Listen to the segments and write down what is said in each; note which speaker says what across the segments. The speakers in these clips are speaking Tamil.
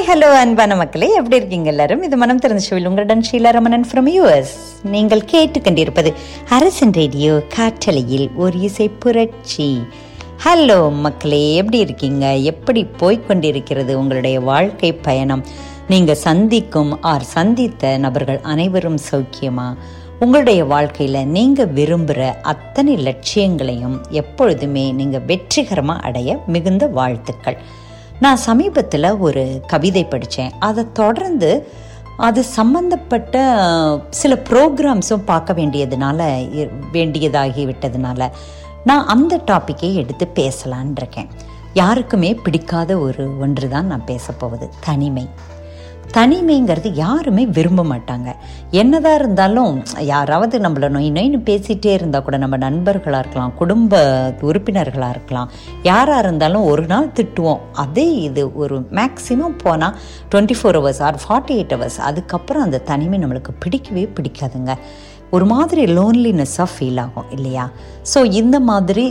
Speaker 1: ஹாய் ஹலோ அன்பான மக்களே. எப்படி இருக்கீங்க எல்லாரும்? இது மனம் திறந்த ஷோவில் உங்களுடன் ஷீலா ரமணன் ஃப்ரம் யூஎஸ் நீங்கள் கேட்டுக்கொண்டிருப்பது அரசன் ரேடியோ காற்றலையில் ஒரு இசை புரட்சி. ஹலோ மக்களே எப்படி இருக்கீங்க? எப்படி போய்கொண்டிருக்கிறது உங்களுடைய வாழ்க்கை பயணம்? நீங்கள் சந்திக்கும் ஆர் சந்தித்த நபர்கள் அனைவரும் சௌக்கியமா? உங்களுடைய வாழ்க்கையில் நீங்கள் விரும்புகிற அத்தனை லட்சியங்களையும் எப்பொழுதுமே நீங்கள் வெற்றிகரமாக அடைய மிகுந்த வாழ்த்துக்கள். நான் சமீபத்தில் ஒரு கவிதை படித்தேன் அதை தொடர்ந்து அது சம்பந்தப்பட்ட சில ப்ரோக்ராம்ஸும் பார்க்க வேண்டியதுனால இ- வேண்டியதாகி விட்டதுனால நான் அந்த டாப்பிக்கை எடுத்து பேசலான் இருக்கேன் யாருக்குமே பிடிக்காத ஒரு ஒன்று தான் நான் பேச போவது தனிமை. தனிமைங்கிறது யாருமே விரும்ப மாட்டாங்க. என்னதான் இருந்தாலும் யாராவது நம்மள நொய் நொய்னு பேசிகிட்டே இருந்தால் கூட நம்ம நண்பர்களாக இருக்கலாம் குடும்ப உறுப்பினர்களாக இருக்கலாம் யாராக இருந்தாலும் ஒரு நாள் திட்டுவோம். அதே இது ஒரு மேக்ஸிமம் போனால் twenty four hours or forty eight hours அதுக்கப்புறம் அந்த தனிமை நம்மளுக்கு பிடிக்கவே பிடிக்காதுங்க. ஒரு மாதிரி லோன்லினஸ்ஸாக ஃபீல் ஆகும் இல்லையா? ஸோ இந்த மாதிரி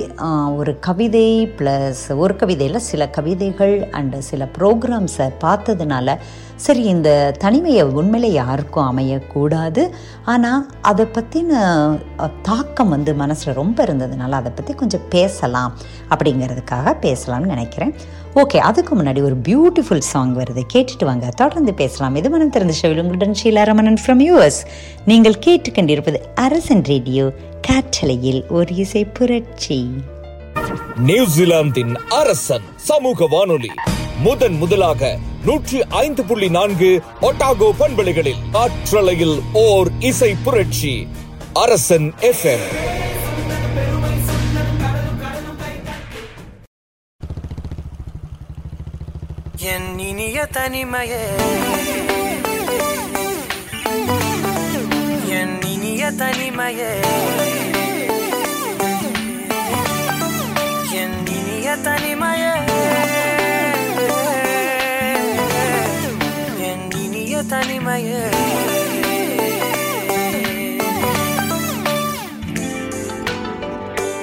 Speaker 1: ஒரு கவிதை ப்ளஸ் ஒரு கவிதையில் சில கவிதைகள் அண்டு சில ப்ரோக்ராம்ஸை பார்த்ததுனால சரி இந்த தனிமையை உண்மையிலே யாருக்கும் அமையக்கூடாது. ஆனால் அதை பற்றின தாக்கம் வந்து மனசில் ரொம்ப இருந்ததுனால அதை பற்றி கொஞ்சம் பேசலாம் அப்படிங்கிறதுக்காக பேசலாம்னு நினைக்கிறேன். ஓகே அதுக்கு முன்னாடி ஒரு பியூட்டிஃபுல் சாங் வருது. கேட்டுட்டு வாங்க. தொடர்ந்து பேசலாம். இது மனம் திறந்த ஷோவில் உங்களுடன் ஷீலா ரமணன் ஃப்ரம் யூஎஸ் நீங்கள் கேட்டுக்கொண்டிருப்பது அரசன் ரேடியோ காற்றலையில் ஒரு இசை புரட்சி.
Speaker 2: நியூசிலாந்தின் அரசன் சமூக வானொலி. முதன் முதலாக நூற்றி ஐந்து புள்ளி நான்கு ஒட்டாகோ பண்பலைகளில் காற்றலையில் ஓர் இசை புரட்சி. அரசன் எஃப்எம்
Speaker 3: என் இனிய தனிமையே. தனிமையே. என் இனிய தனிமையே. என் இனிய தனிமையே.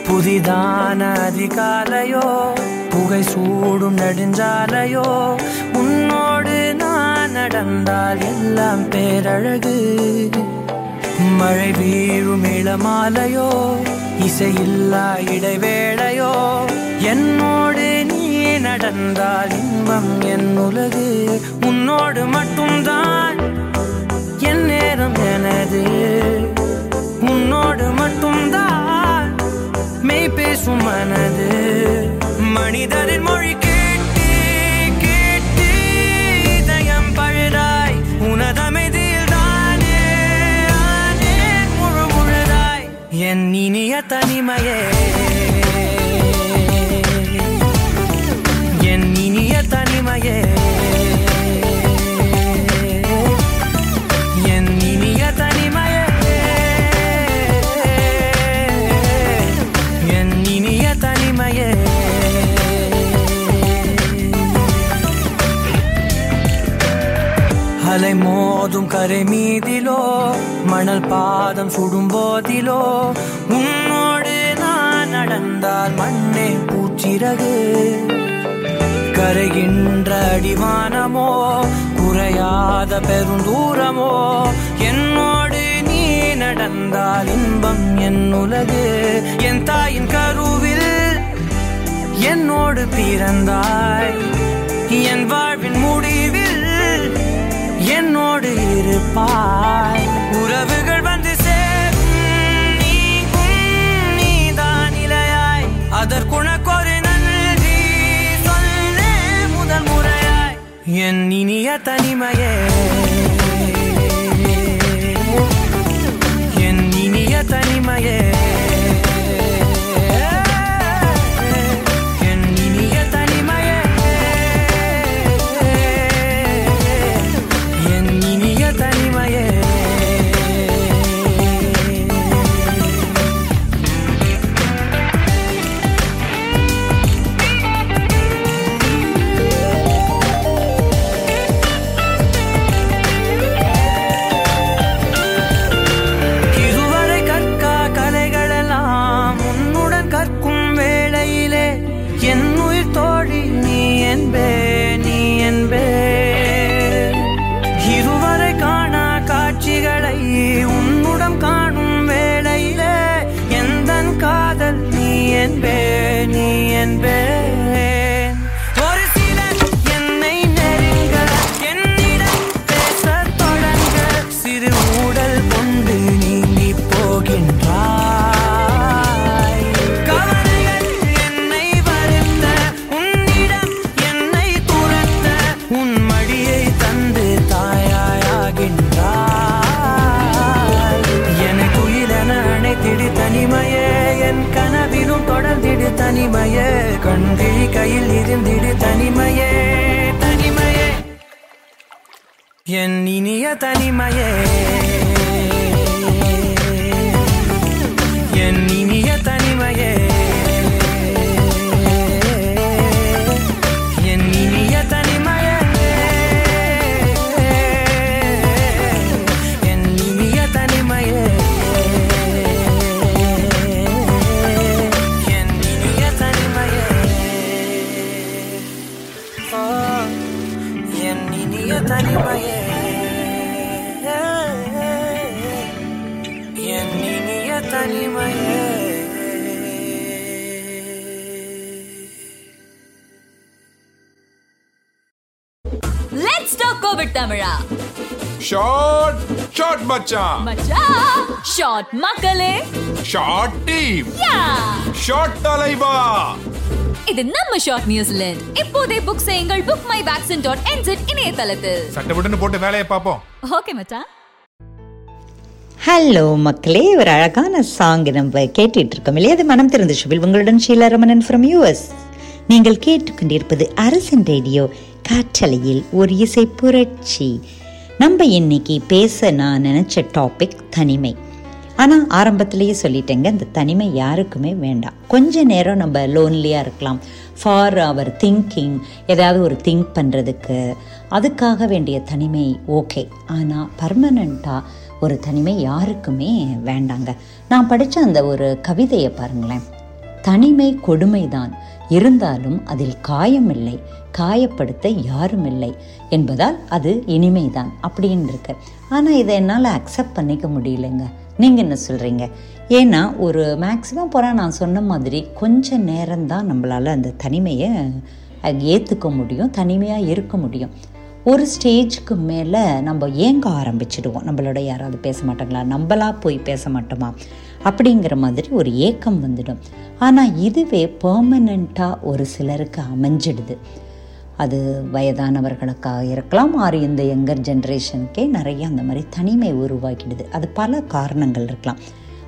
Speaker 3: புதிதான அதிகாலையோ புகை சூடும் நெடுஞ்சாலையோ உன்னோடு நான் நடந்தால் எல்லாம் பேரழகு. மழை வீழும் இளமாலையோ இசையில்லா இடைவேளையோ என்னோடு நீ நடந்தால் இன்பம் என் உலகு உன்னோடு மட்டும்தான் என் நேரம் எனது. உன்னோடு மட்டும்தான் மெய் பேசும் மனது. மனிதரின் மொழிக்கு என் இனிய தனிமையே. என் இனிய தனிமையே. என் இனிய தனிமையே. என் இனிய தனிமையே. அலை மோதும் கரை மீதிலோ மணல் பாதம் சுடும் போதிலோ உன்னோடு நான் நடந்தால் மண்ணே பூச்சிறகு. கரைகின்ற அடிவானமோ குறையாத பெருந்தூரமோ என்னோடு நீ நடந்தால் இன்பம் என் உலகு. என் தாயின் கருவில் என்னோடு பிறந்தாய். என் வாழ்வின் முடிவில் என்னோடு இருப்பாய். உறவுகள் வந்து சேரும். நீக்கும் நீதான் இலையாய். அதற்குணக்கொரு நன்றி சொல்லே முதல் முறையாய். என் இனிய தனிமையே. என் இனிய தனிமையே. என்பேன் கையில் தனிமையே தனிமையே. என் இனிய தனிமையே.
Speaker 4: தமிழா.
Speaker 5: ஷார்ட் ஷார்ட் மச்சான்
Speaker 4: மச்சா ஷார்ட் மக்களே.
Speaker 5: ஷார்ட் டீம்
Speaker 4: யா.
Speaker 5: ஷார்ட் தலைவா.
Speaker 4: இது நம்ம ஷார்ட் நியூசிலாந்து இப்போதே புக் செய்யுங்கள் book my vaccine dot N Z இணையதளத்தில்.
Speaker 5: சட்டப்பட்டுன்னு போட்டு வேலையை பார்ப்போம்.
Speaker 4: ஓகே மச்சான்
Speaker 1: ஹலோ மக்களே. ஒரு அழகான சாங் நம்ம கேட்டுட்டு இருக்கோம் இல்லையா? அது மனம் திறந்த சுவில் உங்களுடன் ஷீலா ரமணன் ஃப்ரம் யூஎஸ் நீங்கள் கேட்டுக்கொண்டிருப்பது அரசன் ரேடியோ காற்றலையில் ஒரு இசை புரட்சி. நம்ம இன்னைக்கு பேச நான் நினச்ச டாபிக் தனிமை. ஆனால் ஆரம்பத்திலேயே சொல்லிட்டேங்க இந்த தனிமை யாருக்குமே வேண்டாம். கொஞ்ச நேரம் நம்ம லோன்லியாக இருக்கலாம். ஃபார் அவர் திங்கிங் ஏதாவது ஒரு திங்க் பண்ணுறதுக்கு அதுக்காக வேண்டிய தனிமை ஓகே ஆனால் பர்மனண்ட்டாக ஒரு தனிமை யாருக்குமே வேண்டாங்க. நான் படித்த அந்த ஒரு கவிதையை பாருங்களேன். தனிமை கொடுமைதான். இருந்தாலும் அதில் காயமில்லை காயப்படுத்த யாரும் இல்லை என்பதால் அது இனிமைதான் அப்படின்னு இருக்கு. ஆனால் இதை என்னால் அக்செப்ட் பண்ணிக்க முடியலைங்க. நீங்கள் என்ன சொல்கிறீங்க ஏன்னா ஒரு மேக்ஸிமம் போகிற நான் சொன்ன மாதிரி கொஞ்ச நேரம்தான் நம்மளால் அந்த தனிமையை ஏற்றுக்க முடியும் தனிமையாக இருக்க முடியும். ஒரு ஸ்டேஜுக்கு மேலே நம்ம ஏங்க ஆரம்பிச்சிடுவோம்? நம்மளோட யாராவது பேச மாட்டாங்களா? நம்மளா போய் பேச மாட்டோமா? அப்படிங்கிற மாதிரி ஒரு ஏக்கம் வந்துடும். ஆனால் இதுவே பர்மனண்ட்டாக ஒரு சிலருக்கு அமைஞ்சிடுது. அது வயதானவர்களுக்காக இருக்கலாம் ஆறு இந்த யங்கர் ஜென்ரேஷனுக்கே நிறைய அந்த மாதிரி தனிமை உருவாக்கிடுது. அது பல காரணங்கள் இருக்கலாம்.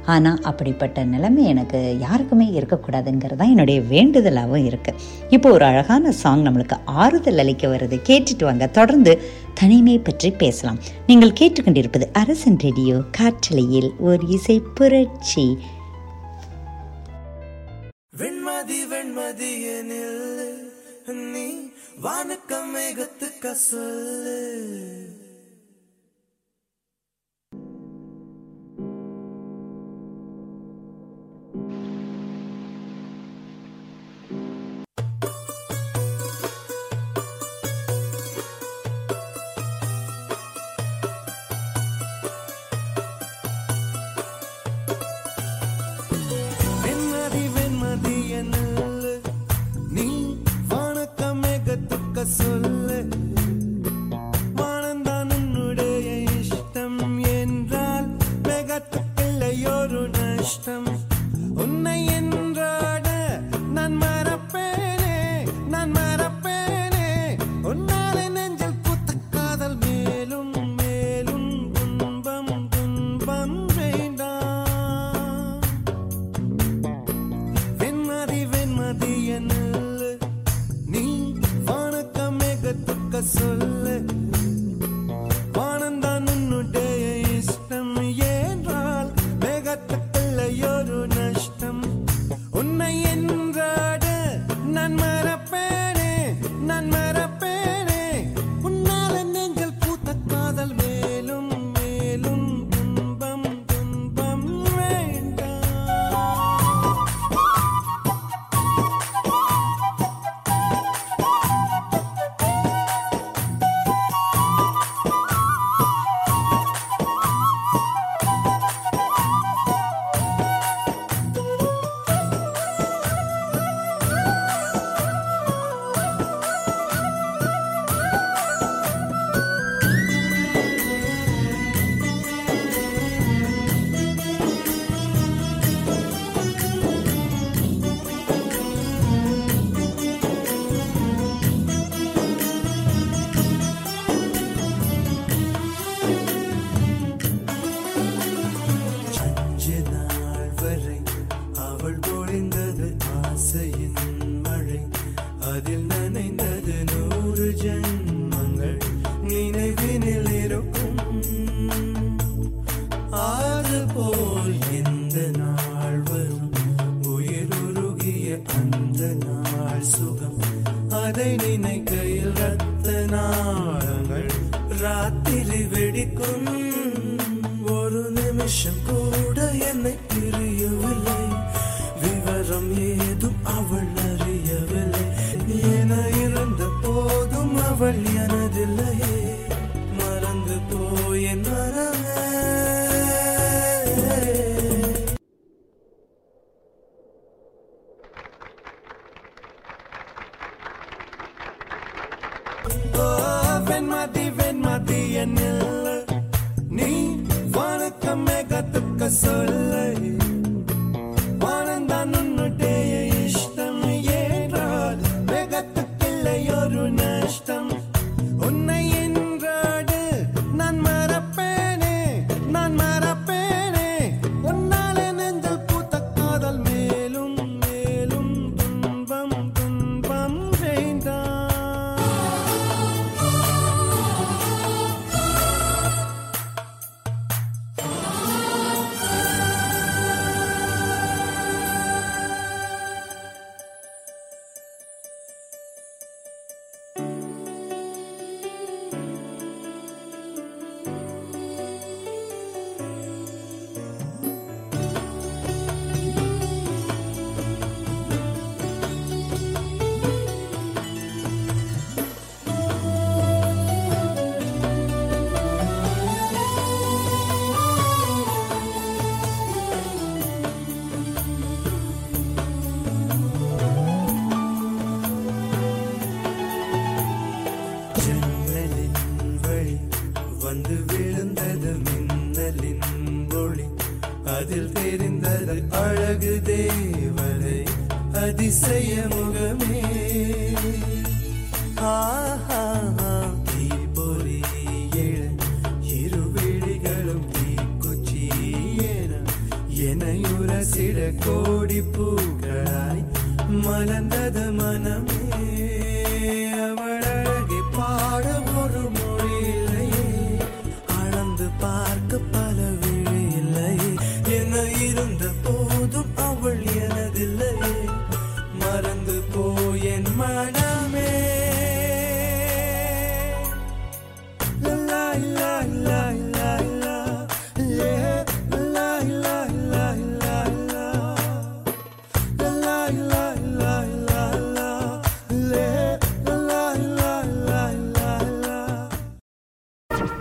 Speaker 1: ஆனால் அப்படிப்பட்ட நிலைமை எனக்கு யாருக்குமே இருக்கக்கூடாதுங்கிறது தான் என்னுடைய வேண்டுதலாகவும் இருக்குது இப்போ ஒரு அழகான சாங் நம்மளுக்கு ஆறுதல் அளிக்க வருது. கேட்டுட்டு வாங்க. தொடர்ந்து தனிமை பற்றி பேசலாம். நீங்கள் கேட்டுக்கொண்டிருப்பது அரசன் ரேடியோ காற்றலையில் ஒரு இசை புரட்சி.
Speaker 3: வெண்மதி வெண்மதி நீ வானுக்கம் மேகத்துக்க சொல்லு.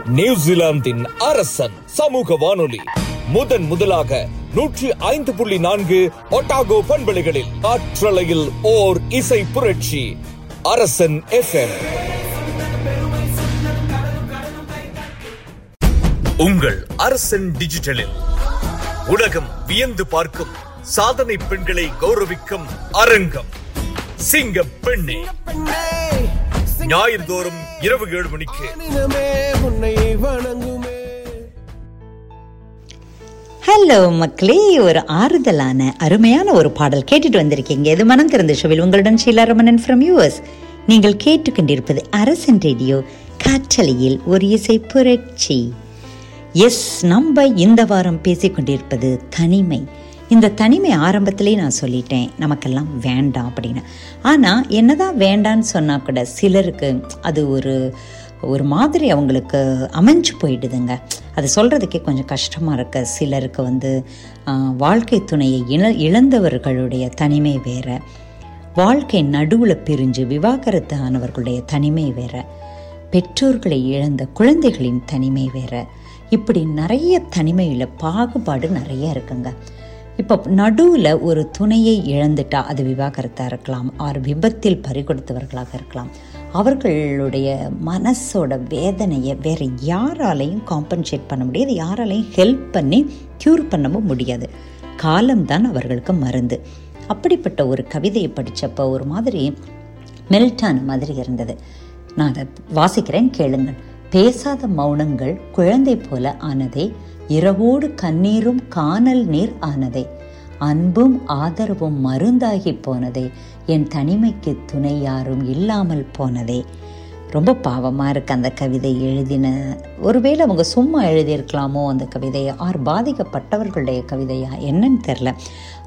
Speaker 2: நியூசிலாந்தின் அரசன். சமூக வானொலி. முதன் முதலாக நூற்றி ஐந்து புள்ளி நான்கு ஒட்டாகோ பண்பலைகளில் காற்றலையில் ஓர் இசை புரட்சி. அரசன் எஃப்எம் உங்கள் அரசன் டிஜிட்டலில் உலகம் வியந்து பார்க்கும் சாதனை பெண்களை கௌரவிக்கும் அரங்கம். சிங்க பெண்ணே. ஞாயிறு தோறும் இரவு ஏழு மணிக்கு.
Speaker 6: உன்னை வணங்குமே.
Speaker 1: ஹலோ மக்களே ஒரு ஆறுதலான அருமையான ஒரு பாடல் கேட்டுட்டு வந்திருக்கீங்க. இது மனம் திறந்த ஷோவில் உங்களுடன் ஷீலாரமணன் ஃப்ரம் யூஎஸ் நீங்கள் கேட்டுக்கொண்டிருப்பது அரசன் ரேடியோ காற்றலையில் ஒரு இசை புரட்சி. எஸ் நம்ம இந்த வாரம் பேசிக்கொண்டிருப்பது தனிமை. இந்த தனிமை ஆரம்பத்திலே நான் சொல்லிட்டேன் நமக்கெல்லாம் வேண்டாம் அப்படின்னு. ஆனால் என்னதான் வேண்டான்னு சொன்னால் கூட சிலருக்கு அது ஒரு ஒரு மாதிரி அவங்களுக்கு அமைஞ்சு போயிடுதுங்க. அது சொல்கிறதுக்கே கொஞ்சம் கஷ்டமாக இருக்க. சிலருக்கு வந்து வாழ்க்கை துணையை இழ இழந்தவர்களுடைய தனிமை வேற. வாழ்க்கை நடுவில் பிரிஞ்சு விவாகரத்து ஆனவர்களுடைய தனிமை வேற. பெற்றோர்களை இழந்த குழந்தைகளின் தனிமை வேற. இப்படி நிறைய தனிமையில் பாகுபாடு நிறைய இருக்குங்க. இப்போ நடுவில் ஒரு துணையை இழந்துட்டா அது விவாகரத்தாக இருக்கலாம் ஆர் விபத்தில் பறிகொடுத்தவர்களாக இருக்கலாம். அவர்களுடைய மனசோட வேதனையை வேற யாராலையும் காம்பன்சேட் பண்ண முடியாது யாராலையும் ஹெல்ப் பண்ணி க்யூர் பண்ணவும் முடியாது. காலம்தான் அவர்களுக்கு மருந்து. அப்படிப்பட்ட ஒரு கவிதையை படித்தப்போ ஒரு மாதிரி மெல்டான மாதிரி இருந்தது. நான் அதை வாசிக்கிறேன் கேளுங்கள். பேசாத மௌனங்கள் குழந்தை போல ஆனதை இரவோடு கண்ணீரும் காணல் நீர் ஆனதே. அன்பும் ஆதரவும் மருந்தாகி போனதே. என் தனிமைக்கு துணை யாரும் இல்லாமல் போனதே. ரொம்ப பாவமாக இருக்கு அந்த கவிதை எழுதின. ஒருவேளை அவங்க சும்மா எழுதியிருக்கலாமோ அந்த கவிதையை ஆர் பாதிக்கப்பட்டவர்களுடைய கவிதையா? என்னன்னு தெரில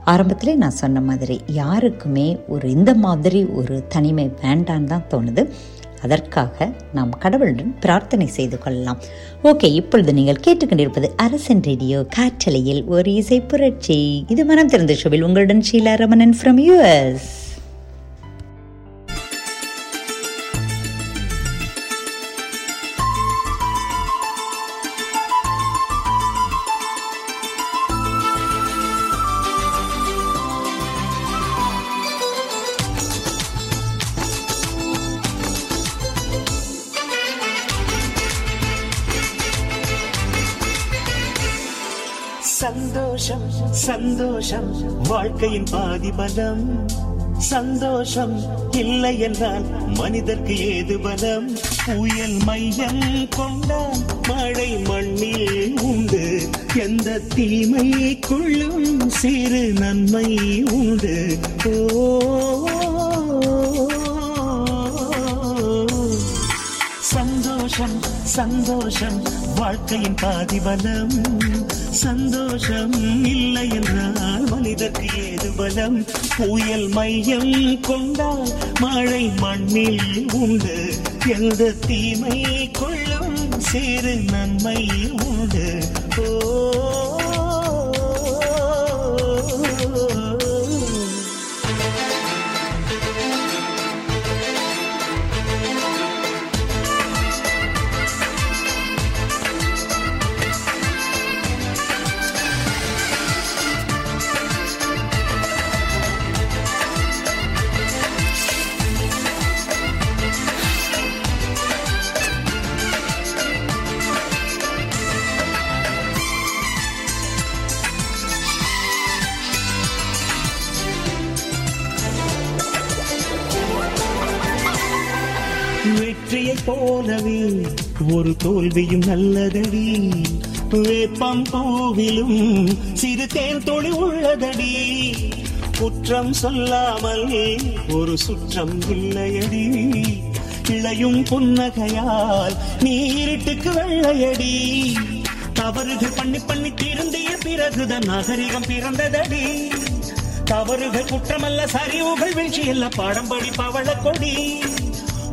Speaker 1: ஆரம்பத்திலே நான் சொன்ன மாதிரி யாருக்குமே ஒரு இந்த மாதிரி ஒரு தனிமை வேண்டான்னு தான் தோணுது. அதற்காக நாம் கடவுளுடன் பிரார்த்தனை செய்து கொள்ளலாம். ஓகே இப்பொழுது நீங்கள் கேட்டுக்கொண்டிருப்பது அரசன் ரேடியோ காற்றலையில் ஒரு இசை புரட்சி. இது மனம் திறந்த ஷோவில் உங்களுடன் ஷீலா ரமணன் ஃப்ரம் யூஎஸ்
Speaker 7: சந்தோஷம் வாழ்க்கையின் பாதி பலம் சந்தோஷம் இல்லை என்றால் மனிதர்க்கு ஏது பலம்? புயல் மையம் கொண்டால் மழை மண்ணில் உண்டு. எந்த தீமைக்குள்ளும் சிறு நன்மை உண்டு. ஓ சந்தோஷம் சந்தோஷம் வாழ்க்கையின் பாதி பலம் சந்தோஷம் இல்லை என்றால் மனிதர்க்கு ஏது பலம்? புயல் மையம் கொண்டால் மழை மண்ணில் உண்டு. எந்த தீமை கொள்ளும் சிறு நன்மை உண்டு. ஓ வெற்றியை போலவே ஒரு தோல்வியும் நல்லதடி. வேப்பம் பூவிலும் சிறு தேன் தொழில் உள்ளதடி. குற்றம் சொல்லாமல் ஒரு சுற்றம் இல்லையடி. இளையும் புன்னகையால் நீரிட்டுக்கு வெள்ளையடி. தவறுகள் பண்ணி பண்ணி திருந்திய பிறகுதான் நாகரிகம் பிறந்ததடி. தவறுகள் குற்றமல்ல சரிவுகள் வீழ்ச்சி அல்ல பாடம்படி பவள கொடி.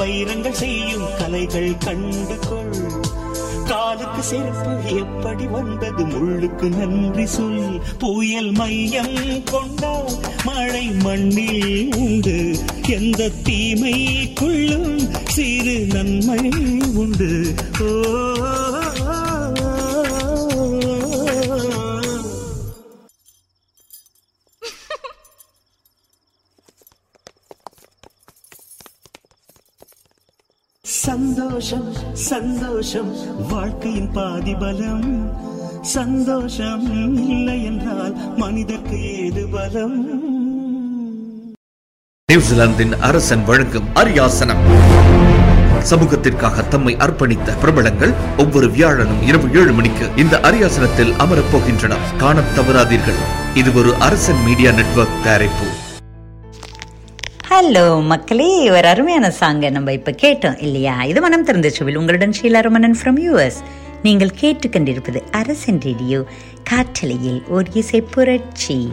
Speaker 7: வைரங்கள் செய்யும் கலைகள் கண்டு கொள் காலுக்கு செருப்பு எப்படி வந்தது முள்ளுக்கு நன்றி சொல். புயல் மையம் கொண்டால் மழை மண்ணில் உண்டு. எந்த தீமைக்குள்ளும் சிறு நன்மை உண்டு. ஓ சந்தோஷம் வாழ்க்கையின் பாதி பலம். சந்தோஷம் இல்லை என்றால் மனிதர்க்கு ஏது பலம்?
Speaker 8: நியூசிலாந்தின் அரசன் வழங்கும் அரியாசனம். சமூகத்திற்காக தம்மை அர்ப்பணித்த பிரபலங்கள் ஒவ்வொரு வியாழனும் இரவு ஏழு மணிக்கு இந்த அரியாசனத்தில் அமரப் போகின்றனர். காணத் தவறாதீர்கள். இது ஒரு அரசன் மீடியா நெட்வொர்க் தயாரிப்பு.
Speaker 1: ஹலோ மக்களே ஒரு அருமையான சாங்கை நம்ம இப்போ கேட்டோம் இல்லையா? இது மனம் திறந்த சுவில். உங்களுடன் ஷீலா ரமணன் ஃப்ரம் யூஎஸ் நீங்கள் கேட்டுக்கொண்டிருப்பது அரசன் ரேடியோ காற்றலையில் ஒரு இசை புரட்சி.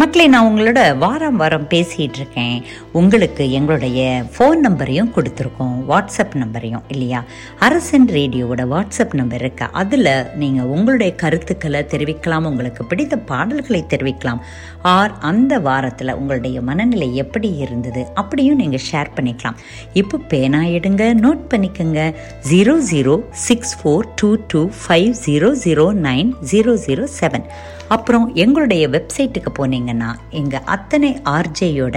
Speaker 1: மக்களே நான் உங்களோட வாரம் வாரம் பேசிகிட்டு இருக்கேன் உங்களுக்கு எங்களுடைய ஃபோன் நம்பரையும் கொடுத்துருக்கோம். வாட்ஸ்அப் நம்பரையும் இல்லையா? அரசன் ரேடியோவோட வாட்ஸ்அப் நம்பர் இருக்கு. அதில் நீங்கள் உங்களுடைய கருத்துக்களை தெரிவிக்கலாம். உங்களுக்கு பிடித்த பாடல்களை தெரிவிக்கலாம். ஆர் அந்த வாரத்தில் உங்களுடைய மனநிலை எப்படி இருந்தது? அப்படியும் நீங்கள் ஷேர் பண்ணிக்கலாம். இப்போ பேனா எடுங்க நோட் பண்ணிக்கோங்க. Zero zero six four two two five zero zero nine zero zero seven அப்புறம் எங்களுடைய வெப்சைட்டுக்கு போனீங்க. பார்த்தீங்கன்னா எங்கள் அத்தனை ஆர்ஜேயோட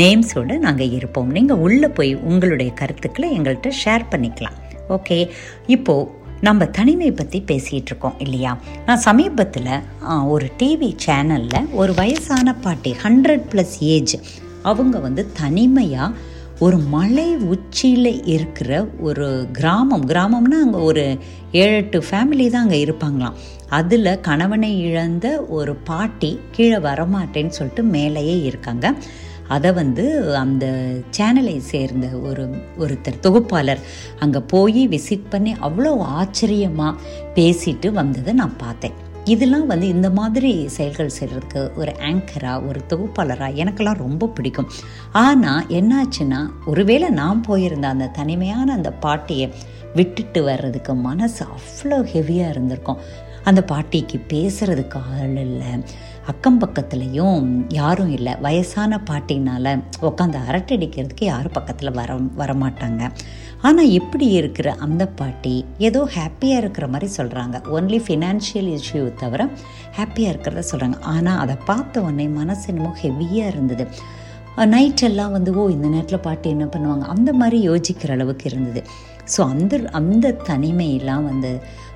Speaker 1: நேம்ஸோட நாங்கள் இருப்போம். நீங்கள் உள்ளே போய் உங்களுடைய கருத்துக்களை எங்கள்கிட்ட ஷேர் பண்ணிக்கலாம். ஓகே இப்போது நம்ம தனிமை பற்றி பேசிகிட்டு இருக்கோம் இல்லையா? நான் சமீபத்தில் ஒரு டிவி சேனலில் ஒரு வயசான பாட்டி ஹண்ட்ரட் ப்ளஸ் ஏஜ் அவங்க வந்து தனிமையாக ஒரு மலை உச்சியில் இருக்கிற ஒரு கிராமம் கிராமம்னா அங்கே ஒரு ஏழு எட்டு ஃபேமிலி தான் அங்கே இருப்பாங்களாம். அதில் கணவனை இழந்த ஒரு பாட்டி கீழே வரமாட்டேன்னு சொல்லிட்டு மேலேயே இருக்காங்க. அதை வந்து அந்த சேனலை சேர்ந்த ஒரு ஒருத்தர் தொகுப்பாளர் அங்கே போய் விசிட் பண்ணி அவ்வளோ ஆச்சரியமாக பேசிட்டு வந்ததை நான் பார்த்தேன். இதெல்லாம் வந்து இந்த மாதிரி செயல்கள் செய்கிறதுக்கு ஒரு ஆங்கராக ஒரு தொகுப்பாளராக எனக்கெல்லாம் ரொம்ப பிடிக்கும். ஆனால் என்னாச்சுன்னா ஒருவேளை நான் போயிருந்த அந்த தனிமையான அந்த பாட்டியை விட்டுட்டு வர்றதுக்கு மனசு அவ்வளோ ஹெவியாக இருந்திருக்கும். அந்த பாட்டிக்கு பேசுகிறதுக்கு ஆள் இல்லை. அக்கம் பக்கத்துலேயும் யாரும் இல்லை. வயசான பாட்டினால் உட்காந்து அரட்டடிக்கிறதுக்கு யாரும் பக்கத்தில் வர வரமாட்டாங்க. ஆனால் இப்படி இருக்கிற அந்த பாட்டி ஏதோ ஹாப்பியாக இருக்கிற மாதிரி சொல்கிறாங்க ஒன்லி ஃபினான்ஷியல் இஷ்யூ தவிர ஹாப்பியாக இருக்கிறத சொல்கிறாங்க ஆனால் அதை பார்த்த உடனே மனசு என்னமோ ஹெவியாக இருந்தது. நைட்டெல்லாம் வந்து ஓ இந்த நேரத்தில் பாட்டி என்ன பண்ணுவாங்க? அந்த மாதிரி யோசிக்கிற அளவுக்கு இருந்தது. ஸோ அந்த அந்த தனிமையெல்லாம் வந்து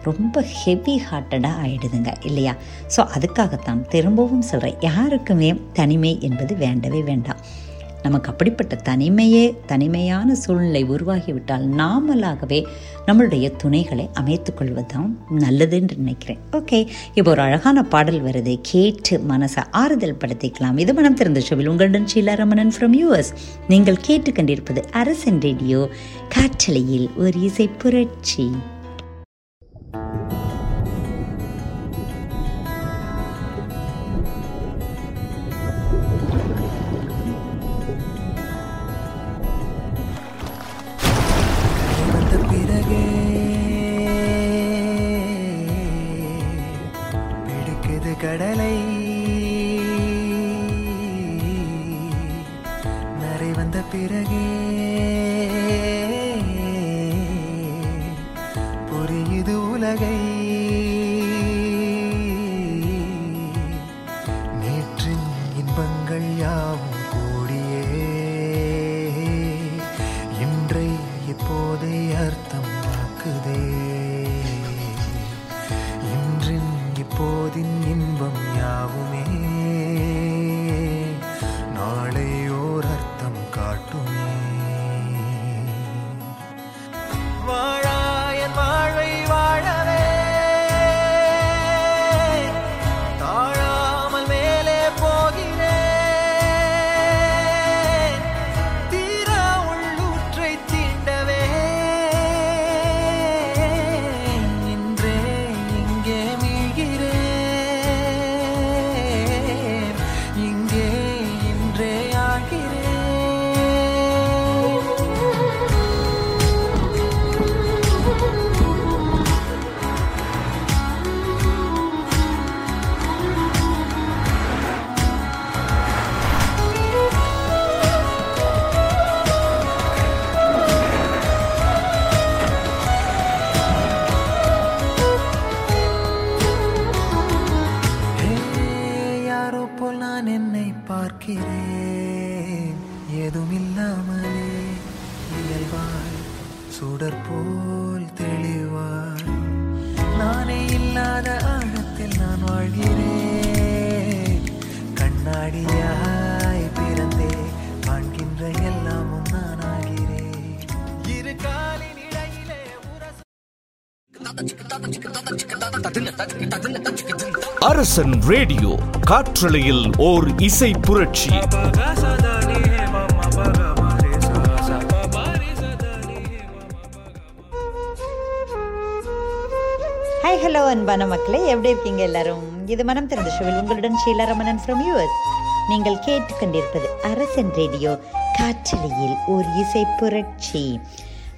Speaker 1: ரொம்ப ஹெவி ஹார்ட்டடாக ஆகிடுதுங்க இல்லையா? ஸோ அதுக்காகத்தான் திரும்பவும் சொல்கிறேன் யாருக்குமே தனிமை என்பது வேண்டவே வேண்டாம். நமக்கு அப்படிப்பட்ட தனிமையே தனிமையான சூழ்நிலை உருவாகிவிட்டால் நாமளாகவே நம்மளுடைய துணைகளை அமைத்து கொள்வதுதான் நல்லது என்று நினைக்கிறேன். ஓகே இப்போ ஒரு அழகான பாடல் வருது. கேட்டு மனசை ஆறுதல் படுத்திக்கலாம். இது மனம் திறந்த ஷோவில் உங்களுடன் ஷீலா ரமணன் ஃப்ரம் யூஎஸ் நீங்கள் கேட்டுக்கொண்டிருப்பது அரசன் ரேடியோ. காற்றலையில் ஒரு இசை புரட்சி.
Speaker 9: கடலை. நரை வந்த பிறகே புரியுது உலகை. நேற்றின் இன்பங்கள் யாவும் கூடியே. இன்றை இப்போதை அர்த்தமாக்குதே இன்றின் இப்போதின் யாவுமே
Speaker 2: அரசன் ரேடியோ காற்றலையில் ஓர் இசை புரட்சி.
Speaker 1: ஹாய் ஹலோ அன்பான மக்களே. எப்படி இருக்கீங்க எல்லாரும்? இது மனம் திறந்த ஷோவில் உங்களுடன் ஷீலா ரமணன் ஃப்ரம் யூஎஸ் நீங்கள் கேட்டுக்கொண்டிருப்பது அரசன் ரேடியோ காற்றலையில் ஓர் இசை புரட்சி.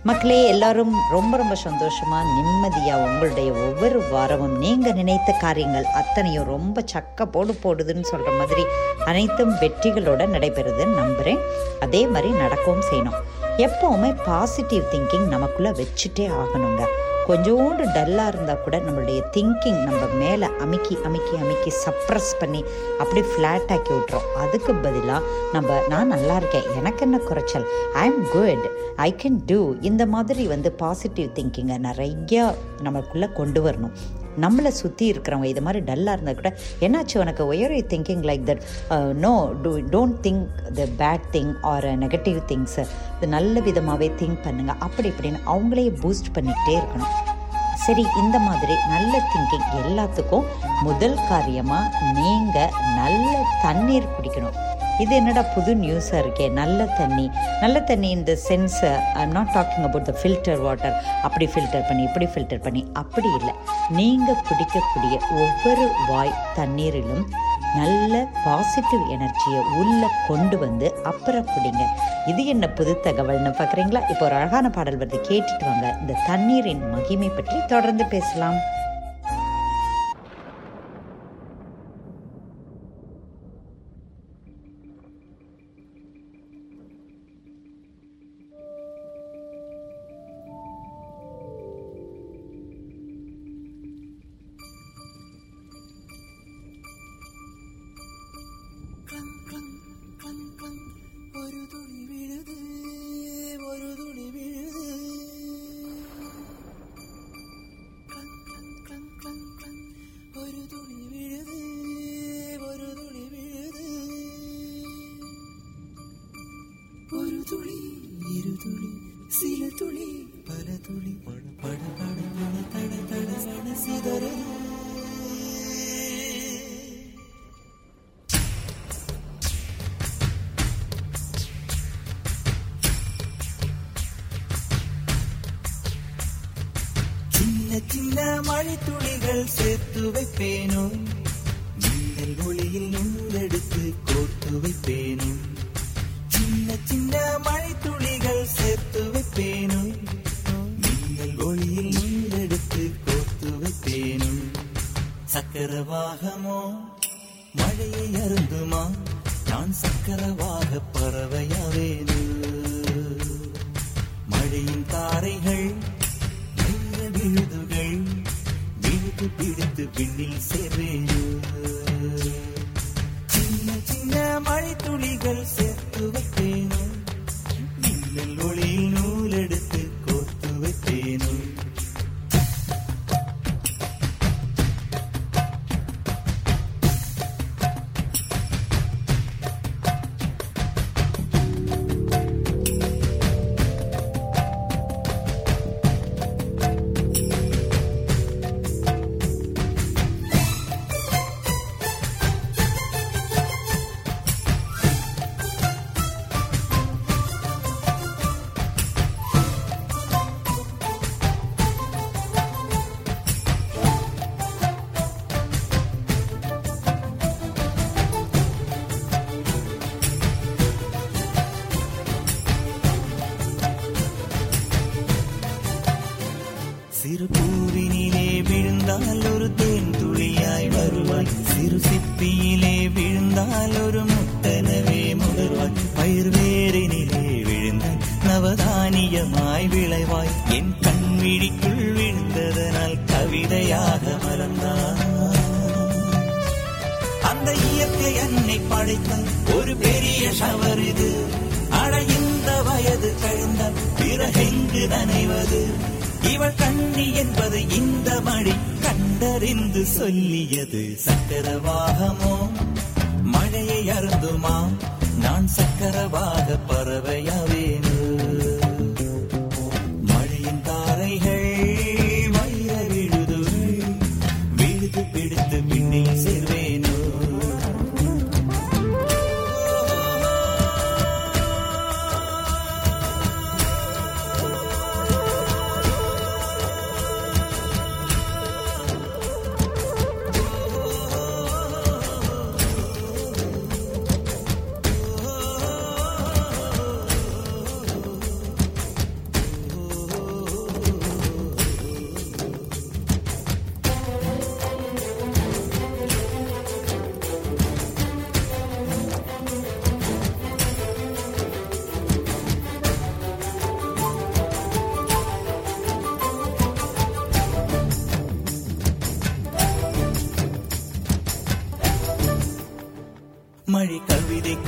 Speaker 1: மக்களே எல்லாரும் ரொம்ப ரொம்ப சந்தோஷமா நிம்மதியா உங்களுடைய ஒவ்வொரு வாரமும் நீங்க நினைத்த காரியங்கள் அத்தனையும் ரொம்ப சக்க போடு போடுதுன்னு சொல்ற மாதிரி அனைத்தும் வெற்றிகளோட நடைபெறுதுன்னு நம்புறேன். அதே மாதிரி நடக்கவும் செய்யணும். எப்பவுமே பாசிட்டிவ் திங்கிங் நமக்குள்ள வச்சுட்டே ஆகணுங்க. கொஞ்சோண்டு டல்லாக இருந்தால் கூட நம்மளுடைய திங்கிங் நம்ம மேலே அமுக்கி அமுக்கி அமுக்கி சப்ரஸ் பண்ணி அப்படியே ஃப்ளாட் ஆக்கி விட்றோம் அதுக்கு பதிலாக நம்ம நான் நல்லா இருக்கேன். எனக்கு என்ன குறைச்சல்? I am good I can do இந்த மாதிரி வந்து பாசிட்டிவ் திங்கிங்கை நிறையா நமக்குள்ளே கொண்டு வரணும். நம்மளை சுற்றி இருக்கிறவங்க இது மாதிரி டல்லாக இருந்தால் கூட என்னாச்சு உனக்கு? Why are you thinking like that no do don't think the bad thing or negative things இது நல்ல விதமாகவே திங்க் பண்ணுங்கள் அப்படி இப்படின்னு அவங்களே பூஸ்ட் பண்ணிக்கிட்டே இருக்கணும். சரி இந்த மாதிரி நல்ல திங்கிங் எல்லாத்துக்கும் முதல் காரியமாக நீங்கள் நல்ல தண்ணீர் குடிக்கணும். இது என்னடா புது நியூஸாக இருக்கே? நல்ல தண்ணி. நல்ல தண்ணி இந்த sense I'm not talking about the filter water அப்படி ஃபில்டர் பண்ணி இப்படி ஃபில்டர் பண்ணி. அப்படி இல்லை. நீங்கள் குடிக்கக்கூடிய ஒவ்வொரு வாய் தண்ணீரிலும் நல்ல பாசிட்டிவ் எனர்ஜியை உள்ளே கொண்டு வந்து அப்புறம் குடிங்க. இது என்ன புது தகவல்னு பார்க்குறீங்களா இப்போ ஒரு அழகான பாடல் வருது. கேட்டுட்டு வாங்க. இந்த தண்ணீரின் மகிமை பற்றி தொடர்ந்து பேசலாம்.
Speaker 10: சேர்த்து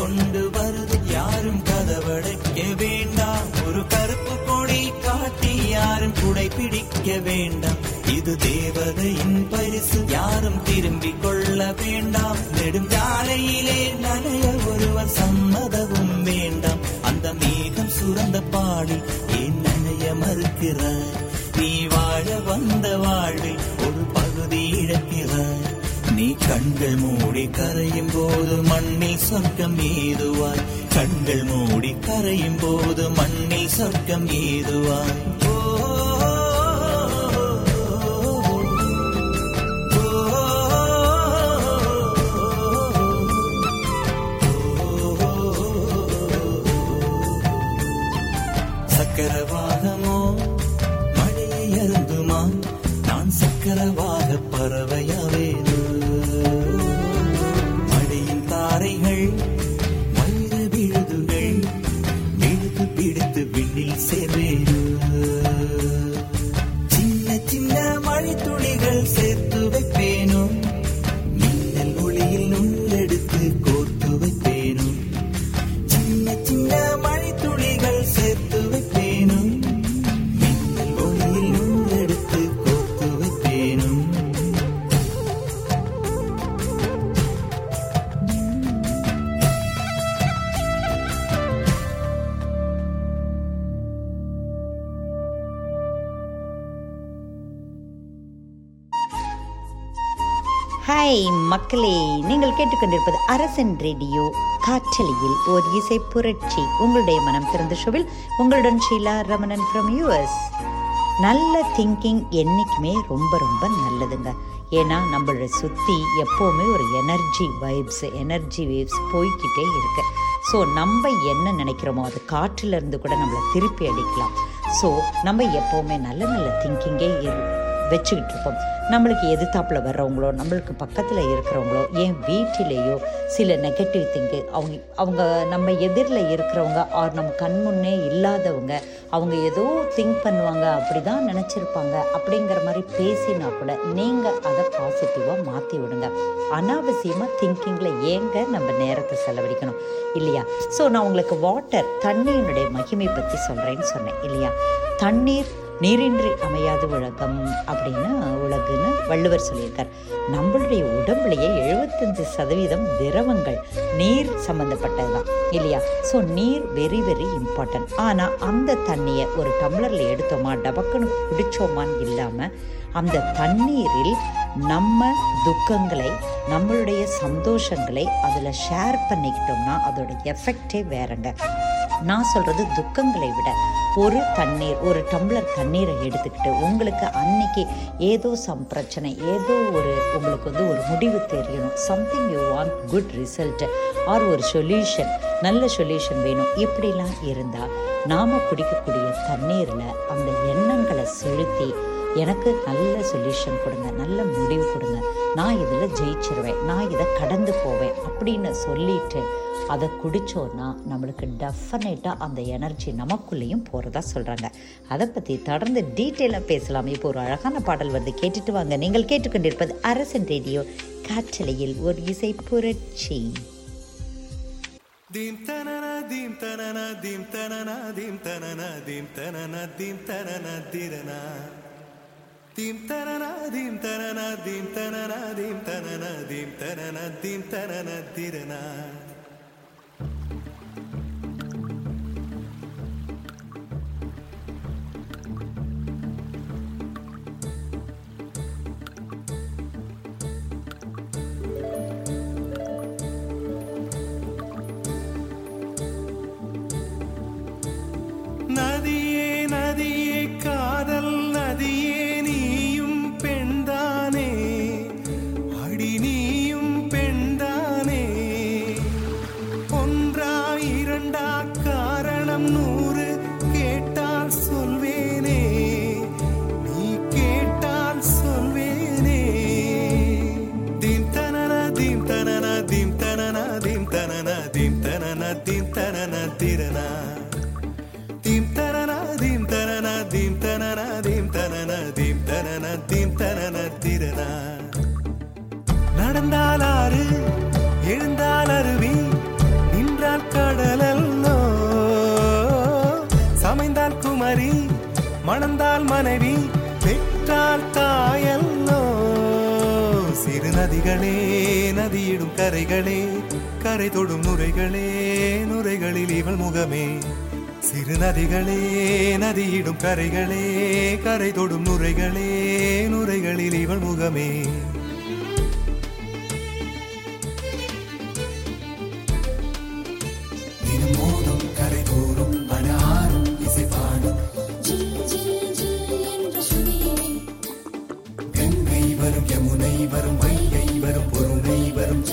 Speaker 10: கொண்டு கரையும் போது மண்ணில் சொர்க்கம் ஏதுவாய். கண்கள் மூடி கரையும் போது மண்ணில் சொர்க்கம் ஏதுவாய்.
Speaker 1: ஹாய் மக்களே நீங்கள் கேட்டுக்கொண்டிருப்பது அரசன் ரேடியோ. காற்றலியில் ஓர் இசை புரட்சி. உங்களுடைய மனம் திறந்த ஷோவில் உங்களுடன் ஷீலா ரமணன் ஃப்ரம் யூஎஸ் நல்ல திங்கிங் என்றைக்குமே ரொம்ப ரொம்ப நல்லதுங்க. ஏன்னா நம்மளை சுற்றி எப்போவுமே ஒரு எனர்ஜி வைப்ஸ் எனர்ஜி வேவ்ஸ் போய்க்கிட்டே இருக்கு. ஸோ நம்ம என்ன நினைக்கிறோமோ அது காற்றிலிருந்து கூட நம்மளை திருப்பி அடிக்கலாம். ஸோ நம்ம எப்போவுமே நல்ல நல்ல திங்கிங்கே வச்சுக்கிட்டு இருப்போம். நம்மளுக்கு எதிர்த்தாப்புல வர்றவங்களோ நம்மளுக்கு பக்கத்தில் இருக்கிறவங்களோ ஏன் வீட்டிலேயோ சில நெகட்டிவ் திங்கு அவங்க அவங்க நம்ம எதிரில் இருக்கிறவங்க ஆர் நம்ம கண் முன்னே இல்லாதவங்க அவங்க ஏதோ திங்க் பண்ணுவாங்க அப்படி தான் நினச்சிருப்பாங்க அப்படிங்கிற மாதிரி பேசினா கூட நீங்கள் அதை பாசிட்டிவாக மாற்றி விடுங்க. அனாவசியமாக திங்கிங்கில் ஏங்க நம்ம நேரத்தை செலவழிக்கணும் இல்லையா? ஸோ நான் உங்களுக்கு வாட்டர் தண்ணியினுடைய மகிமை பற்றி சொல்கிறேன்னு சொன்னேன் இல்லையா? தண்ணீர் நீரின்றி அமையாது உலகம் அப்படின்னு உலகுன்னு வள்ளுவர் சொல்லியிருக்கார். நம்மளுடைய உடம்புலயே எழுபத்தஞ்சு சதவீதம் திரவங்கள் நீர் சம்மந்தப்பட்டது தான் இல்லையா? ஸோ நீர் வெரி வெரி இம்பார்ட்டன்ட் ஆனால் அந்த தண்ணியை ஒரு டம்ளரில் எடுத்தோமா டபக்குன்னு குடிச்சோமான்னு இல்லாமல் அந்த தண்ணீரில் நம்ம துக்கங்களை நம்மளுடைய சந்தோஷங்களை அதில் ஷேர் பண்ணிக்கிட்டோம்னா அதோட எஃபெக்டே வேறங்க. நான் சொல்கிறது துக்கங்களை விட ஒரு தண்ணீர் ஒரு டம்ளர் தண்ணீரை எடுத்துக்கிட்டு உங்களுக்கு அன்னைக்கு ஏதோ சம் பிரச்சனை ஏதோ ஒரு உங்களுக்கு வந்து ஒரு முடிவு தெரியணும். Something you want good result or ஒரு சொல்யூஷன் நல்ல சொல்யூஷன் வேணும். இப்படிலாம் இருந்தால் நாம் குடிக்கக்கூடிய தண்ணீரில் அந்த எண்ணங்களை செலுத்தி எனக்கு நல்ல சொல்யூஷன் கொடுங்க நல்ல முடிவு கொடுங்க. நான் இதில் ஜெயிச்சிருவேன் நான் இதை கடந்து போவேன் அப்படின்னு சொல்லிட்டு அதை குடித்தோன்னா நம்மளுக்கு டெஃபினட்டாக அந்த எனர்ஜி நமக்குள்ளேயும் போகிறதா சொல்கிறாங்க அதை பற்றி தொடர்ந்து டீட்டெயிலாக பேசலாம் இப்போ ஒரு அழகான பாடல் வந்து கேட்டுட்டு வாங்க நீங்கள் கேட்டுக்கொண்டிருப்பது அரசன் ரேடியோ காற்றலையில் ஒரு இசை புரட்சி
Speaker 6: Dim tanana dim tanana dim tanana dim tanana dim tanana dim tanana dirana dim tanana dim tanana dim tanana dim tanana dim tanana dim tanana dirana அருவி நின்றால் கடலல்லோ சமைந்தால் குமரி மணந்தால் மனைவி பெற்றால் தாயல்லோ சிறு நதிகளே நதியிடும் கரைகளே கரை தொடும் நுரைகளே நுரைகளில் இவள் முகமே. சிறு நதிகளே நதியிடும் கரைகளே கரை தொடும் நுரைகளே நுரைகளில் இவள் முகமே. வரும் யமுனை வரும் வைகை வரும் பொருணை வரும்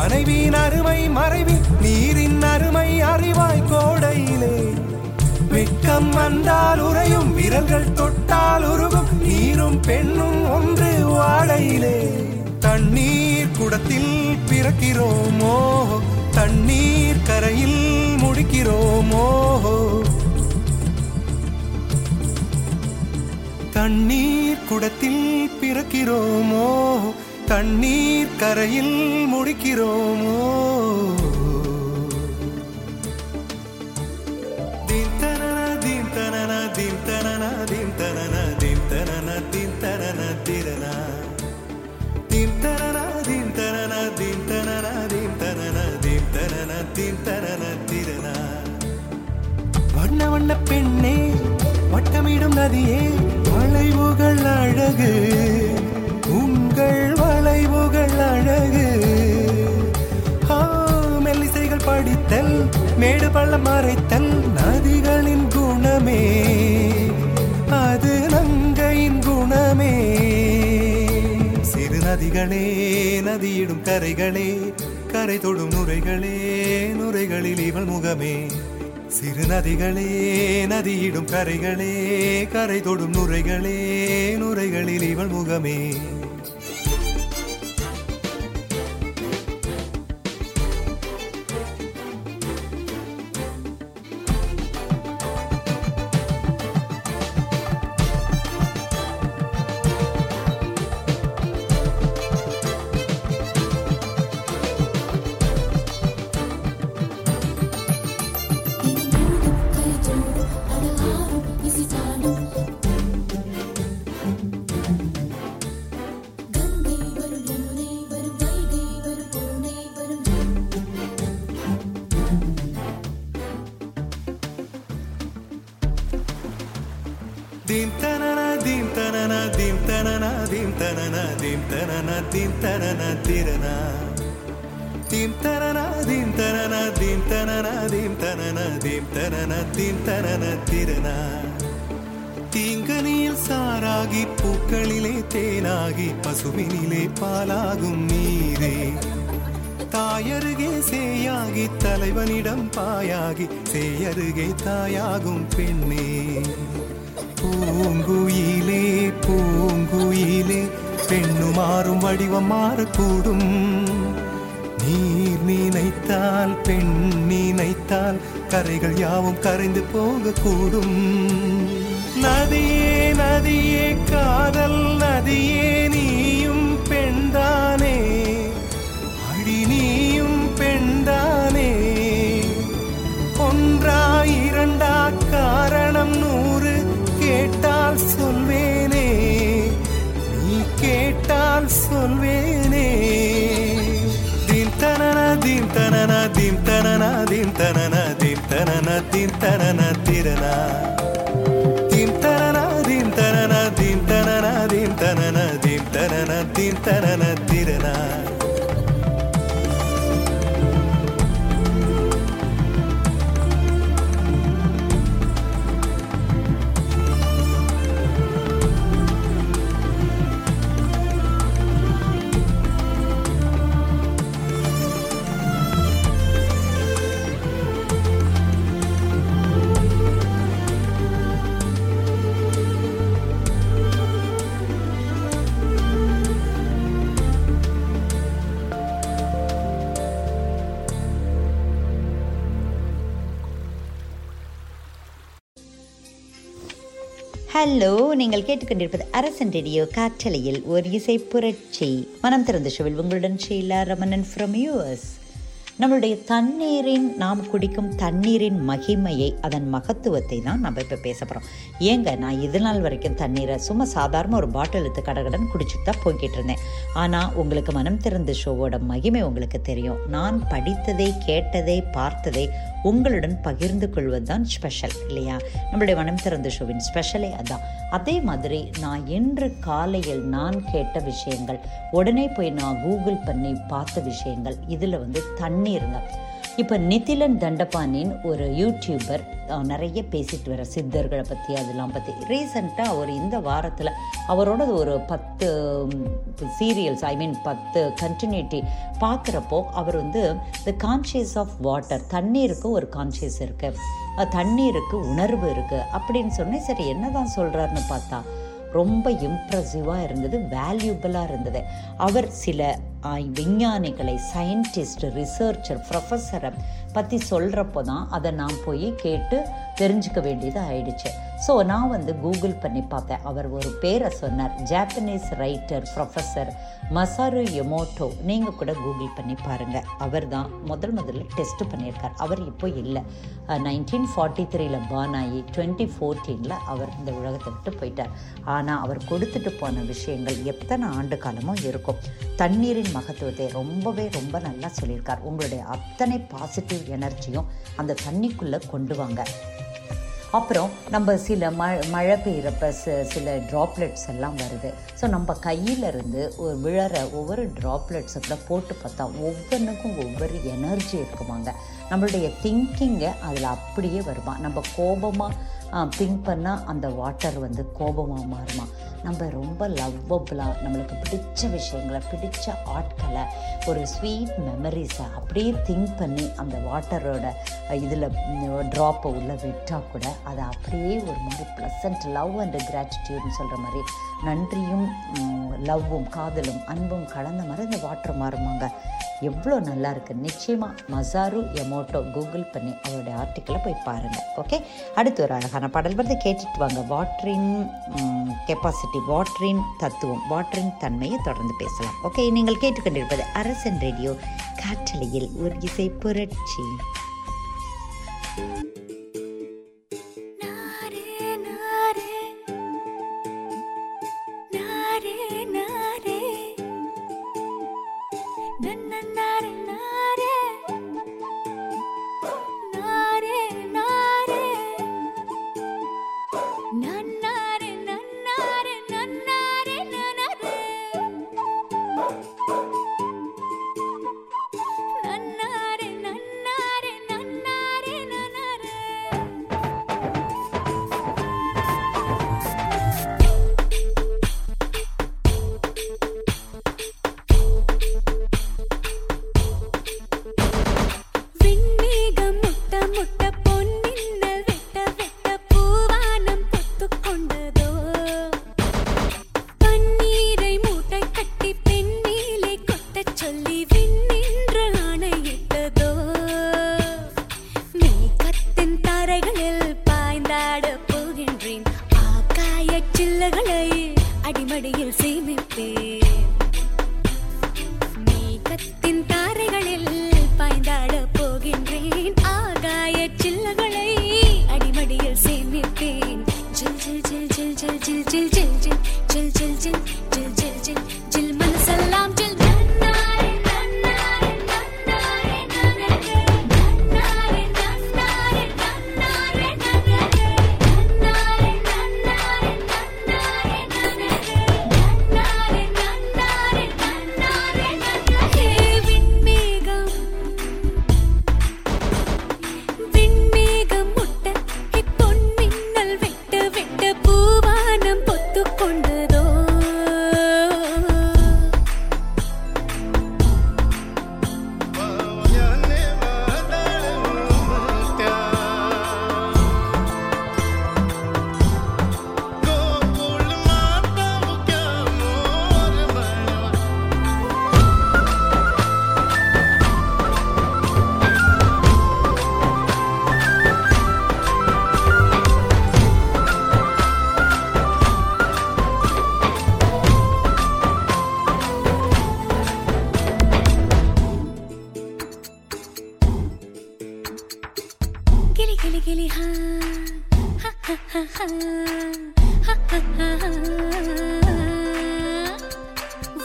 Speaker 6: மனைவியின் அருமை மறைவி நீரின் அருமை அறிவாய் கோடையிலே. வெட்கம் வந்தால் உறையும் விரல்கள் தொட்டால் உருகும் நீரும் பெண்ணும் ஒன்று வாடையிலே. தண்ணீர் குடத்தில் பிறக்கிறோமோ? தண்ணீர் கரையில் முடிக்கிறோமோ? தண்ணீர் குடத்தில் பிறக்கிறோமோ? தண்ணீர் கரையில் முடிக்கிறோமோ தீம் தனன தீம் தனன தீம் தனன திரனா தீம் தனன தீம் தனன தீம் தனன திரனா வண்ண வண்ண பெண்ணே வட்டமிடும் நதியே வளைவுகள் அழகு உங்கள் வளைவுகள் அழகு. மெல்லிசைகள் படித்தல் மேடு பள்ளம் மறைத்தல் நதிகளின் குணமே. அது நங்கையின் குணமே. சிறு நதிகளே நதியிடும் கரைகளே கரை தொடும் நுரைகளே நுரைகளில் இவள் முகமே. சிறு நதிகளே நதியிடும் கரைகளே கரை தொடும் நுரைகளே நுரைகளில் இவள் முகமே. தீம் தனன தீம் தனன தீங்கனியில் சாராகி பூக்களிலே தேனாகி பசுவினிலே பாலாகும் நீரே. தாயருகே சேயாகி தலைவனிடம் பாயாகி சேயருகே தாயாகும் பெண்ணே. பூங்குயிலே பூங்குயிலே பெண்ணு மாறும் வடிவம் மாறக்கூடும். நீர் நினைத்தால் பெண் நினைத்தால் கரைகள் யாவும் கரைந்து போகக்கூடும். நதியே நதியே காதல் நதியே நீயும் பெண்தானே அடி நீயும் பெண்தானே ஒன்றா இரண்டா காரணம் நூறு கேட்டால் சொல்வேனே. நீ கேட்டால் சொல்வேனே. tananadim tananadim tananadim tananadim tananadim tananatirana dim tananadim tananadim tananadim tananadim tananadim tananadim
Speaker 1: hello நீங்கள் கேட்டுக்கொண்டிருப்பது அரசன் ரேடியோ காற்றலையில் ஒரு இசை புரட்சி. மனம் திறந்த ஷோவில் உங்களுடன் ஷீலா ரமணன் ஃப்ரம் யூஎஸ் நம்மளுடைய தண்ணீரின் நாம் குடிக்கும் தண்ணீரின் மகிமையை அதன் மகத்துவத்தை தான் நம்ம இப்போ பேச போகிறோம் ஏங்க நான் இது நாள் வரைக்கும் தண்ணீரை சும்மா சாதாரண ஒரு பாட்டில் எடுத்து கடகடன் குடிச்சிட்டு தான் போய்கிட்டு இருந்தேன். ஆனால் உங்களுக்கு மனம் திறந்த ஷோவோட மகிமை உங்களுக்கு தெரியும். நான் படித்ததை கேட்டதை பார்த்ததை உங்களுடன் பகிர்ந்து கொள்வது தான் ஸ்பெஷல் இல்லையா? நம்மளுடைய மனம் திறந்த ஷோவின் ஸ்பெஷலே அதான். அதே மாதிரி நான் இன்று காலையில் நான் கேட்ட விஷயங்கள் உடனே போய் நான் கூகுள் பண்ணி பார்த்த விஷயங்கள் இதில் வந்து தண்ணீருங்க இப்போ நிதிலன் தண்டபானின் ஒரு யூடியூபர் நிறைய பேசிட்டு வர சித்தர்களை பற்றி அதெல்லாம் பற்றி ரீசண்டாக அவர் இந்த வாரத்தில் அவரோட ஒரு பத்து சீரியல்ஸ் ஐ மீன் பத்து கண்டினியூட்டி பார்க்குறப்போ அவர் வந்து த கான்ஷியஸ் ஆஃப் வாட்டர் தண்ணீருக்கு ஒரு கான்ஷியஸ் இருக்குது தண்ணீருக்கு உணர்வு இருக்குது அப்படின்னு சொன்னேன் சரி என்னதான் சொல்கிறாருன்னு பார்த்தா ரொம்ப இம்ப்ரெசிவாக இருந்தது வேல்யூபிளாக இருந்தது. அவர் சில விஞ்ஞானிகளை சயின்டிஸ்ட் ரிசர்ச்சர் ப்ரொஃபஸரை பற்றி சொல்கிறப்போ தான் அதை நான் போய் கேட்டு தெரிஞ்சுக்க வேண்டியது ஆயிடுச்சு. ஸோ நான் வந்து கூகுள் பண்ணி பார்த்தேன். அவர் ஒரு பேரை சொன்னார். Japanese writer professor Masaru Emoto நீங்கள் கூட கூகுள் பண்ணி பாருங்கள் அவர் தான் முதல் முதல்ல டெஸ்ட் பண்ணியிருக்கார். அவர் இப்போ இல்லை. நைன்டீன் ஃபார்ட்டி த்ரீல பார்ன் ஆகி டுவெண்ட்டி ஃபோர்டீனில் அவர் இந்த உலகத்தை விட்டு போயிட்டார். ஆனால் அவர் கொடுத்துட்டு போன விஷயங்கள் எத்தனை ஆண்டு காலமும் இருக்கும் தண்ணீரின் மகத்துவத்தை ரொம்பவே ரொம்ப நல்லா சொல்லியிருக்கார். உங்களுடைய அத்தனை பாசிட்டிவ் எனர்ஜியும் அந்த தண்ணிக்குள்ளே கொண்டு வாங்க. அப்புறம் நம்ம சில ம மழை பெய்கிறப்ப ச சில ட்ராப்லெட்ஸ் எல்லாம் வருது. ஸோ நம்ம கையில இருந்து ஒரு விழற ஒவ்வொரு ட்ராப்லெட்ஸை கூட போட்டு பார்த்தா ஒவ்வொன்றுக்கும் ஒவ்வொரு எனர்ஜி இருக்குமாங்க. நம்மளுடைய திங்கிங்கை அதில் அப்படியே வருமா? நம்ம கோபமாக திங்க் பண்ணால் அந்த வாட்டர் வந்து கோபமாக மாறுமா. நம்ம ரொம்ப லவ்வபுளாக நம்மளுக்கு பிடிச்ச விஷயங்களை பிடிச்ச ஆட்களை ஒரு ஸ்வீட் மெமரிஸை அப்படியே திங்க் பண்ணி அந்த வாட்டரோட இதில் ட்ராப்பை உள்ளே விட்டால் கூட அதை அப்படியே ஒரு மாதிரி ப்ளசன்ட் லவ் அண்ட் கிராட்டிடியூட்னு சொல்கிற மாதிரி நன்றியும் லவ்வும் காதலும் அன்பும் கலந்த மாதிரி இந்த வாட்டர் மாறுமாங்க. எவ்வளோ நல்லா இருக்கு. நிச்சயமாக மசாரு எமோட்டோ கூகுள் பண்ணி அவருடைய ஆர்டிக்கலை போய் பாருங்கள் ஓகே அடுத்து ஒரு அழகான பாடல் வந்து கேட்டுட்டு வாங்க. வாட்டரின் கெப்பாசிட்டி வாட்டரின் தத்துவம் வாட்டரின் தன்மையை தொடர்ந்து பேசலாம். ஓகே நீங்கள் கேட்டுக்கொண்டிருப்பது அரசன் ரேடியோ காற்றலையில் ஒரு இசை புரட்சி.
Speaker 11: night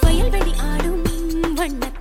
Speaker 11: வயல்வெளி ஆடும் வண்ணத்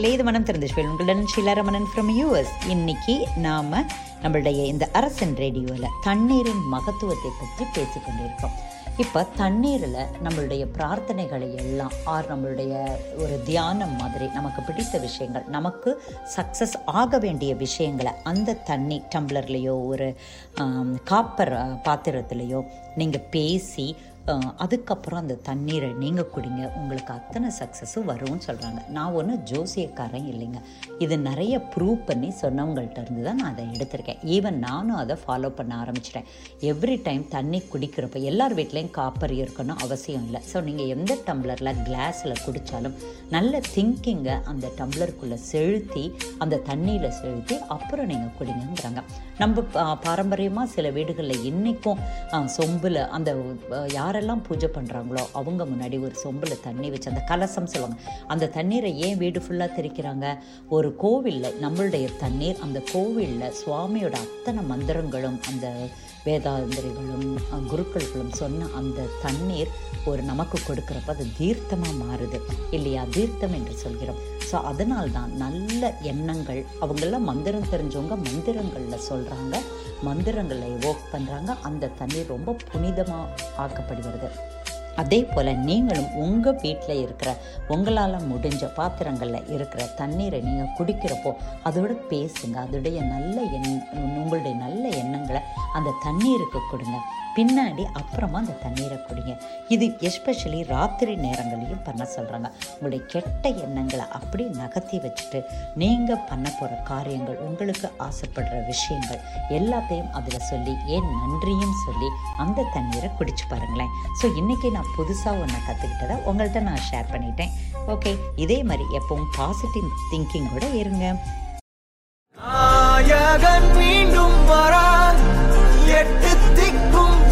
Speaker 1: நேயர்களே இது மனம் திறந்த உங்களுடன் ஷீலாரமணன் ஃப்ரம் யூஎஸ் இன்னைக்கு நாம் நம்மளுடைய இந்த அரசன் ரேடியோவில் தண்ணீரின் மகத்துவத்தை பற்றி பேசிக்கொண்டிருக்கோம். இப்போ தண்ணீரில் நம்மளுடைய பிரார்த்தனைகளை எல்லாம் ஆர் நம்மளுடைய ஒரு தியானம் மாதிரி நமக்கு பிடித்த விஷயங்கள் நமக்கு சக்ஸஸ் ஆக வேண்டிய விஷயங்களை அந்த தண்ணி டம்ளர்லேயோ ஒரு காப்பர் பாத்திரத்துலேயோ நீங்கள் பேசி அதுக்கப்புறம் அந்த தண்ணீரை நீங்கள் குடிங்க. உங்களுக்கு அத்தனை சக்ஸஸும் வரும்னு சொல்கிறாங்க நான் ஒன்றும் ஜோசியக்காரன் இல்லைங்க. இது நிறைய ப்ரூவ் பண்ணி சொன்னவங்கள்ட்ட இருந்து தான் நான் அதை எடுத்திருக்கேன். ஈவன் நானும் அதை ஃபாலோ பண்ண ஆரம்பிச்சிட்டேன். எவ்ரி டைம் தண்ணி குடிக்கிறப்ப எல்லார் வீட்லேயும் காப்பர் இருக்கணும் அவசியம் இல்லை. ஸோ நீங்கள் எந்த டம்ளரில் கிளாஸில் குடித்தாலும் நல்ல திங்கிங்கை அந்த டம்ளருக்குள்ளே செலுத்தி அந்த தண்ணியில் செலுத்தி அப்புறம் நீங்கள் குடிங்கிறாங்க நம்ம பாரம்பரியமாக சில வீடுகளில் இன்றைக்கும் சொம்பில் அந்த யாரை யாரெல்லாம் பூஜை பண்ணுறாங்களோ அவங்க முன்னாடி ஒரு சொம்பில் தண்ணி வச்சு அந்த கலசம் சொல்லுவாங்க. அந்த தண்ணீரை ஏன் வீடு ஃபுல்லாக தெரிக்கிறாங்க ஒரு கோவிலில் நம்மளுடைய தண்ணீர் அந்த கோவிலில் சுவாமியோட அத்தனை மந்திரங்களும் அந்த வேதாந்திரிகளும் குருக்கள்களும் சொன்ன அந்த தண்ணீர் ஒரு நமக்கு கொடுக்குறப்ப அது தீர்த்தமாக மாறுது. இல்லையா? தீர்த்தம் என்று சொல்கிறோம். ஸோ அதனால்தான் நல்ல எண்ணங்கள் அவங்கெல்லாம் மந்திரம் தெரிஞ்சவங்க மந்திரங்களில் சொல்கிறாங்க மந்திரங்களை ஒர்க் பண்ணுறாங்க அந்த தண்ணீர் ரொம்ப புனிதமாக ஆக்கப்படுகிறது. அதே போல் நீங்களும் உங்கள் வீட்டில் இருக்கிற உங்களால் முடிஞ்ச பாத்திரங்களில் இருக்கிற தண்ணீரை நீங்கள் குடிக்கிறப்போ அதோட பேசுங்க. அதோடைய நல்ல எண் உங்களுடைய நல்ல எண்ணங்களை அந்த தண்ணீருக்கு கொடுங்க. பின்னாடி அப்புறமா அந்த தண்ணீரை குடிங்க. இது எஸ்பெஷலி ராத்திரி நேரங்களையும் பண்ண சொல்கிறாங்க உங்களுடைய கெட்ட எண்ணங்களை அப்படியே நகர்த்தி வச்சுட்டு நீங்கள் பண்ண போகிற காரியங்கள் உங்களுக்கு ஆசைப்படுற விஷயங்கள் எல்லாத்தையும் அதில் சொல்லி ஏன் நன்றியும் சொல்லி அந்த தண்ணீரை குடிச்சு பாருங்களேன். ஸோ இன்றைக்கி நான் புதுசாக ஒன்று கற்றுக்கிட்டதை உங்கள்கிட்ட நான் ஷேர் பண்ணிட்டேன். ஓகே இதே மாதிரி எப்பவும் பாசிட்டிவ் திங்கிங்கோட இருங்க.
Speaker 10: மீண்டும் வரா எட்டு